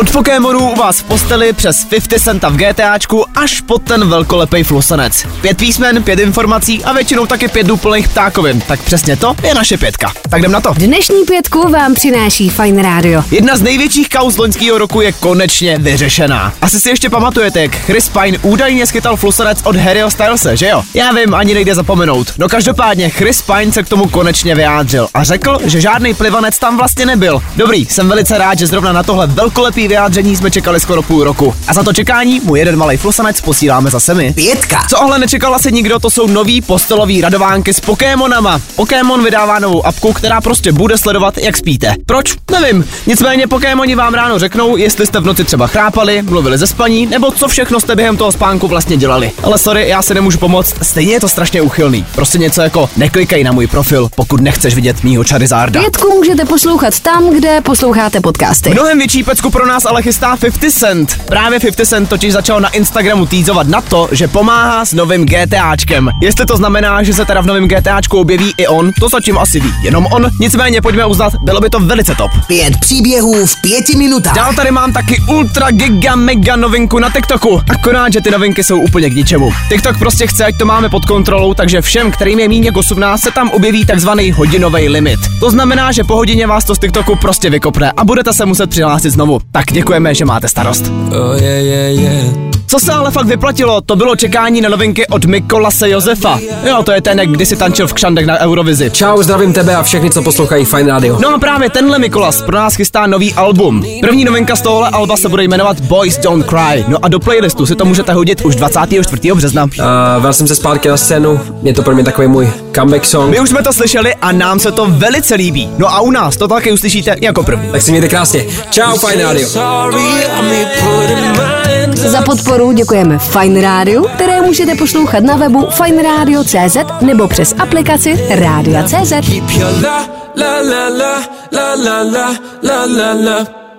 Od Pokémonů u vás v posteli přes 50 centa v GTAčku až po ten velkolepej flusanec. Pět písmen, pět informací a většinou taky pět úplných ptákovin. Tak přesně to je naše pětka. Tak jdem na to. Dnešní pětku vám přináší Fine Radio. Jedna z největších kauz loňského roku je konečně vyřešená. Asi si ještě pamatujete, jak Chris Pine údajně schytal flusanec od Harryho Stylese, že jo? Já vím, ani nejde zapomenout. No každopádně Chris Pine se k tomu konečně vyjádřil a řekl, že žádný plivanec tam vlastně nebyl. Dobrý, jsem velice rád, že zrovna na tohle velkolepý vyjádření jsme čekali skoro půl roku. A za to čekání mu jeden malý flusanec posíláme zase my. Pětka. Co ohle nečekal asi nikdo, to jsou nový postelový radovánky s Pokémonama. Pokémon vydává novou apku, která prostě bude sledovat, jak spíte. Proč? Nevím. Nicméně Pokémoni vám ráno řeknou, jestli jste v noci třeba chrápali, mluvili ze spaní, nebo co všechno jste během toho spánku vlastně dělali. Ale sorry, já se nemůžu pomoct, stejně je to strašně uchylný. Prostě něco jako neklikej na můj profil, pokud nechceš vidět mýho Charizarda. Pětku můžete poslouchat tam, kde posloucháte podcasty. Mnohem větší pecku pro nás ale chystá 50 Cent. Právě 50 Cent totiž začal na Instagramu týzovat na to, že pomáhá s novým GTAčkem. Jestli to znamená, že se teda v novém GTAčku objeví i on, to zatím asi ví jenom on. Nicméně pojďme uznat, bylo by to velice top. Pět příběhů v pěti minutách. Dál tady mám taky ultra giga mega novinku na TikToku. Akorát, že ty novinky jsou úplně k ničemu. TikTok prostě chce, ať to máme pod kontrolou, takže všem, kterým je méně jak 18, se tam objeví takzvaný hodinový limit. To znamená, že po hodině vás to z TikToku prostě vykopne a budete se muset přihlásit znovu. Tak děkujeme, že máte starost. Oh yeah, yeah, yeah. Co se ale fakt vyplatilo, to bylo čekání na novinky od Mikolase Josefa. Jo, to je ten, jak kdysi tančil v kšandek na Eurovizi. Čau, zdravím tebe a všechny, co poslouchají Fine Radio. No a právě tenhle Mikolas pro nás chystá nový album. První novinka z tohohle alba se bude jmenovat Boys Don't Cry. No a do playlistu si to můžete hodit už 24. března. Uh, vracím jsem se zpátky na scénu, je to pro mě takový můj comeback song. My už jsme to slyšeli a nám se to velice líbí. No a u nás to taky uslyšíte jako první. Tak si mějte krásně. Čau, Fine Radio. Sorry, Za podporu děkujeme Fine Radio, které můžete poslouchat na webu fineradio.cz nebo přes aplikaci la la la la la la la la la la